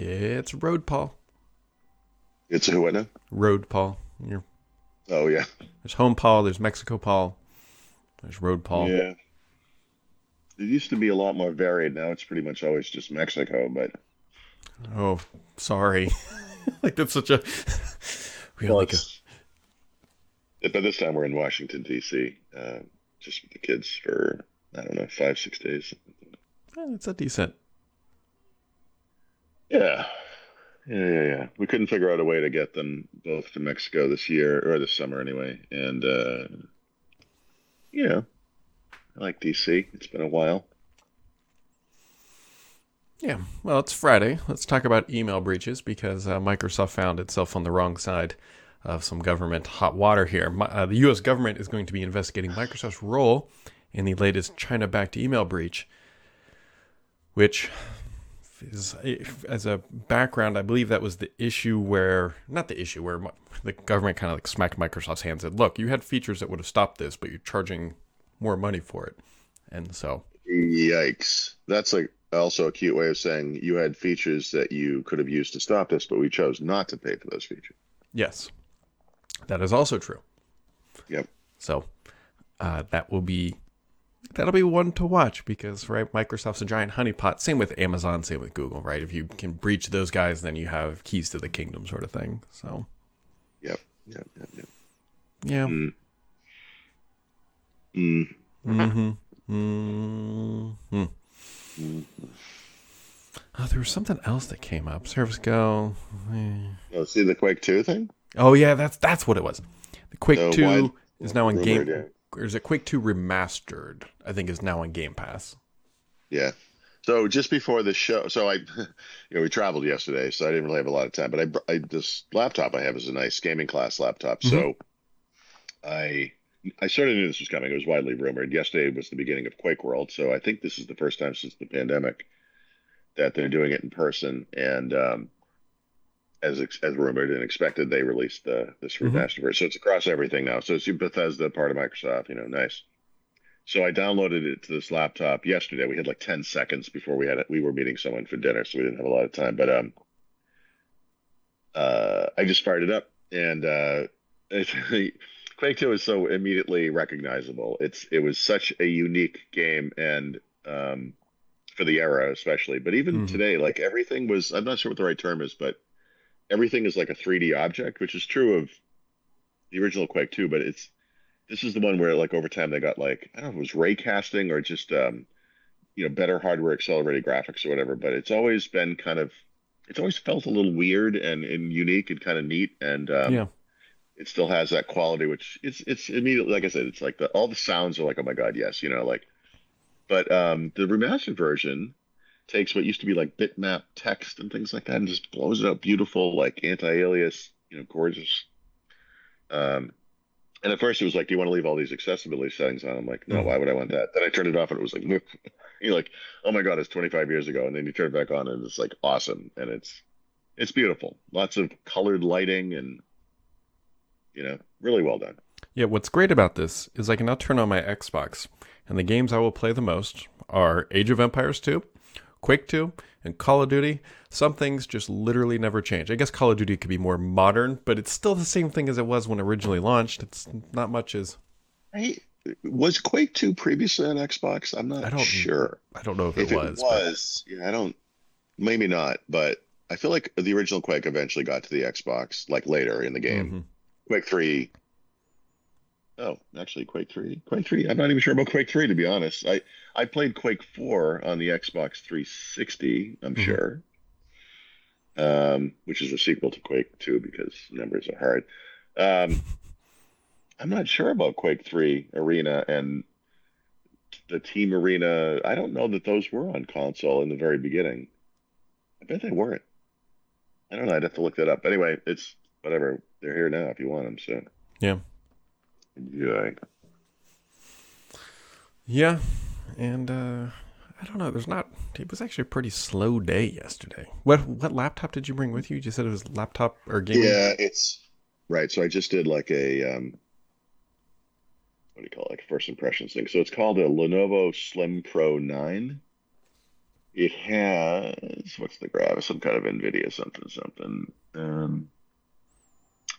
Yeah, it's Road Paul. It's a what now? Road Paul. You're, Oh yeah, there's Home Paul. There's Mexico Paul. There's Road Paul. yeah. It used to be a lot more varied. Now it's pretty much always just Mexico. But Oh, sorry. like that's such a. we well, like a, but this time we're in Washington D.C. Uh, just with the kids for I don't know five six days. eh, it's a decent. Yeah. Yeah, yeah, yeah. We couldn't figure out a way to get them both to Mexico this year or this summer anyway. And uh you know, I like DC. It's been a while. Yeah. Well, it's Friday. Let's talk about email breaches because uh, Microsoft found itself on the wrong side of some government hot water here. Mi- Uh, the U.S. government is going to be investigating Microsoft's role in the latest China-backed email breach, which is as a background, I believe that was the issue where not the issue where the government kind of like smacked Microsoft's hands and said, "Look, you had features that would have stopped this, but you're charging more money for it," and so Yikes. That's like also a cute way of saying you had features that you could have used to stop this, but we chose not to pay for those features. yes, that is also true. Yep. So uh, that will be that'll be one to watch because right, Microsoft's a giant honeypot. Same with Amazon, same with Google, right? If you can breach those guys, then you have keys to the kingdom, sort of thing. So Yep. Yep. Yep. yep. yeah. Mm. Mm. Mm-hmm. Mm-hmm. Mm. Oh, there was something else that came up. Service Go. Oh, see the Quake 2 thing? Oh yeah, that's that's what it was. The Quake So Two is now on rumored, Game. Or is it Quake Two Remastered? I think is now on Game Pass. Yeah. So just before the show, so I, you know, we traveled yesterday, so I didn't really have a lot of time. But I, I this laptop I have is a nice gaming class laptop. So I, I sort of knew this was coming. It was widely rumored. Yesterday was the beginning of Quake World, so I think this is the first time since the pandemic that they're doing it in person. And um, as as rumored and expected, they released the this remastered version. So it's across everything now. So it's Bethesda, part of Microsoft. You know, nice. So I downloaded it to this laptop yesterday. We had like 10 seconds before we had it. We were meeting someone for dinner, so we didn't have a lot of time. But um, uh, I just fired it up, and uh, it's, Quake 2 is so immediately recognizable. It's it was such a unique game, and um, for the era especially. But even Mhm. today, like everything was. I'm not sure what the right term is, but everything is like a 3D object, which is true of the original Quake 2, but it's this is the one where like over time they got like I don't know if it was ray casting or just um you know better hardware accelerated graphics or whatever, but it's always been kind of it's always felt a little weird and, and unique and kind of neat and um, Yeah. it still has that quality which it's it's immediately like I said it's like the all the sounds are like oh my god yes you know like but um the remastered version takes what used to be like bitmap text and things like that and just blows it up beautiful like anti-alias you know gorgeous um and at first it was like, do you want to leave all these accessibility settings on? I'm like, no, Mhm. why would I want that? Then I turned it off and it was like, you're like, oh my God, it's 25 years ago. And then you turn it back on and it's like awesome. And it's, it's beautiful. Lots of colored lighting and, you know, really well done. Yeah, what's great about this is I can now turn on my Xbox, and the games I will play the most are Age of Empires 2, Quake 2, and Call of Duty. Some things just literally never change. I guess Call of Duty could be more modern, but it's still the same thing as it was when originally launched. It's not much as Hey, was Quake 2 previously on Xbox? I'm not I don't- sure. I don't know if, If it it was. was, yeah, I don't, maybe not, but I feel like the original Quake eventually got to the Xbox like later in the but, game. Mhm. Quake 3. Oh, actually, Quake 3. Quake 3. I'm not even sure about Quake 3, to be honest. I, I played Quake 4 on the Xbox 360, I'm Mhm. sure, um, which is a sequel to Quake 2 because numbers are hard. Um, I'm not sure about Quake 3 Arena and the Team Arena. I don't know that those were on console in the very beginning. I bet they weren't. I don't know. I'd have to look that up. Anyway, it's whatever. They're here now if you want them. So Yeah. Enjoy. Yeah, and uh, I don't know. There's not. It was actually a pretty slow day yesterday. What what laptop did you bring with you? You just said it was laptop or gaming. Yeah, it's right. So I just did like a um, what do you call it? Like first impressions thing. So it's called a Lenovo Slim Pro 9. it has what's the graph? Some kind of NVIDIA something something. Um,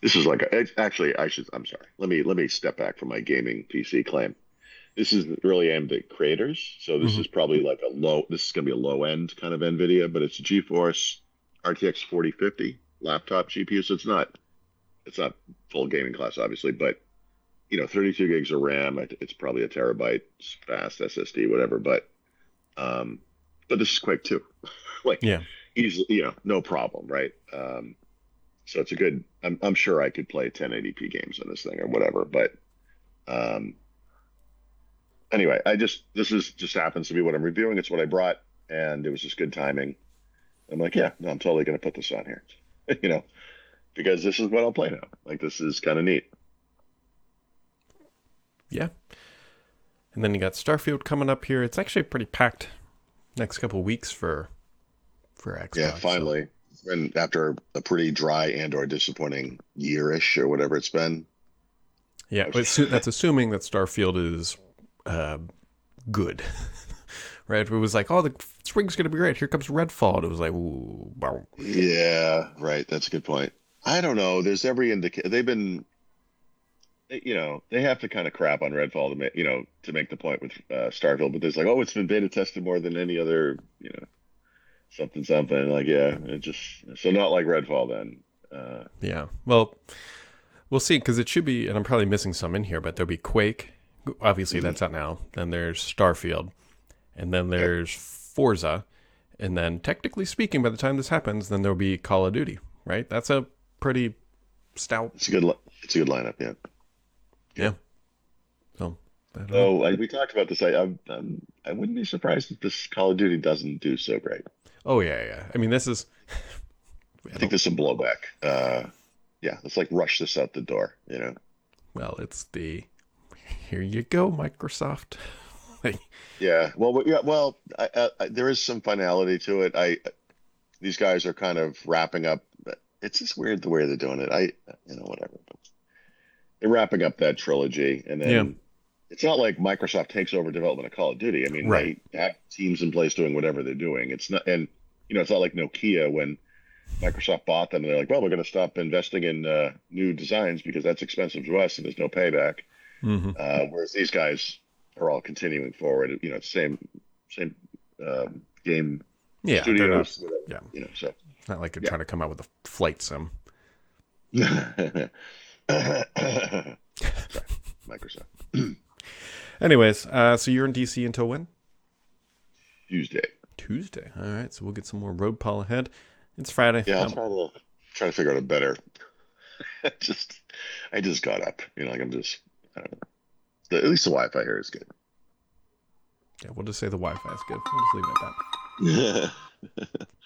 this is like a, actually I should I'm sorry. Let me let me step back from my gaming PC claim. This is really aimed at creators, so this Mhm. is probably like a low. This is going to be a low end kind of NVIDIA, but it's a GeForce RTX 4050 laptop GPU, so it's not it's not full gaming class obviously, but you know 32 gigs of RAM. It's probably a terabyte fast SSD, whatever. But um, but this is quick too. like Yeah. easily, you know, no problem, right? Um, so it's a good. I'm, I'm sure I could play 1080p games on this thing or whatever. But um, anyway, I just this is just happens to be what I'm reviewing. It's what I brought, and it was just good timing. I'm like, yeah, no, I'm totally gonna put this on here, you know, because this is what I'll play now. Like this is kind of neat. Yeah. And then you got Starfield coming up here. It's actually pretty packed next couple of weeks for for Xbox. Yeah, so- And after a pretty dry and or disappointing yearish or whatever it's been, Yeah, that's assuming that Starfield is uh, good, right? It was like, oh, the spring's going to be great. Here comes Redfall. And it was like, ooh. Yeah, right. That's a good point. I don't know. There's every indication they've been, they- you know, they have to kind of crap on Redfall to make, you know, to make the point with uh, Starfield. But there's like, oh, it's been beta tested more than any other, you know, something something. Like, yeah, it just so not like Redfall then. Uh, yeah. Well, we'll see because it should be, and I'm probably missing some in here, but there'll be Quake. Obviously, Mhm. that's out now. Then there's Starfield, and then there's Forza, and then technically speaking, by the time this happens, then there'll be Call of Duty. Right? That's a pretty stout. it's a good, li- it's a good lineup. Yeah. Yeah. So. Know. Oh, I, we talked about this. I, I, um, I wouldn't be surprised if this Call of Duty doesn't do so great. Oh yeah, yeah. I mean, this is. I think there's some blowback. Uh, yeah, let's like rush this out the door. You know. Well, it's the here you go, Microsoft. like, Yeah, well, yeah, well, I, I, I, there is some finality to it. I these guys are kind of wrapping up. It's just weird the way they're doing it. I, you know, whatever. They're wrapping up that trilogy, and then Yeah. It's not like Microsoft takes over development of Call of Duty. I mean, Right. they have teams in place doing whatever they're doing. It's not, and you know, it's not like Nokia when Microsoft bought them and they're like, well, we're going to stop investing in uh, new designs because that's expensive to us and there's no payback. mhm. Uh, whereas these guys are all continuing forward. You know, same same um, game yeah, they're not, studios. whatever, yeah. You know, so. not like they're Yeah. trying to come out with a flight sim. Microsoft Anyways, uh, so you're in DC until when? Tuesday. Tuesday. All right, so we'll get some more road Paul ahead. It's Friday. Yeah, I'll Um, try to try to figure out a better. just, I just got up. You know, like I'm just. I don't know. The, at least the Wi-Fi here is good. yeah, we'll just say the Wi-Fi is good. We'll just leave it at that.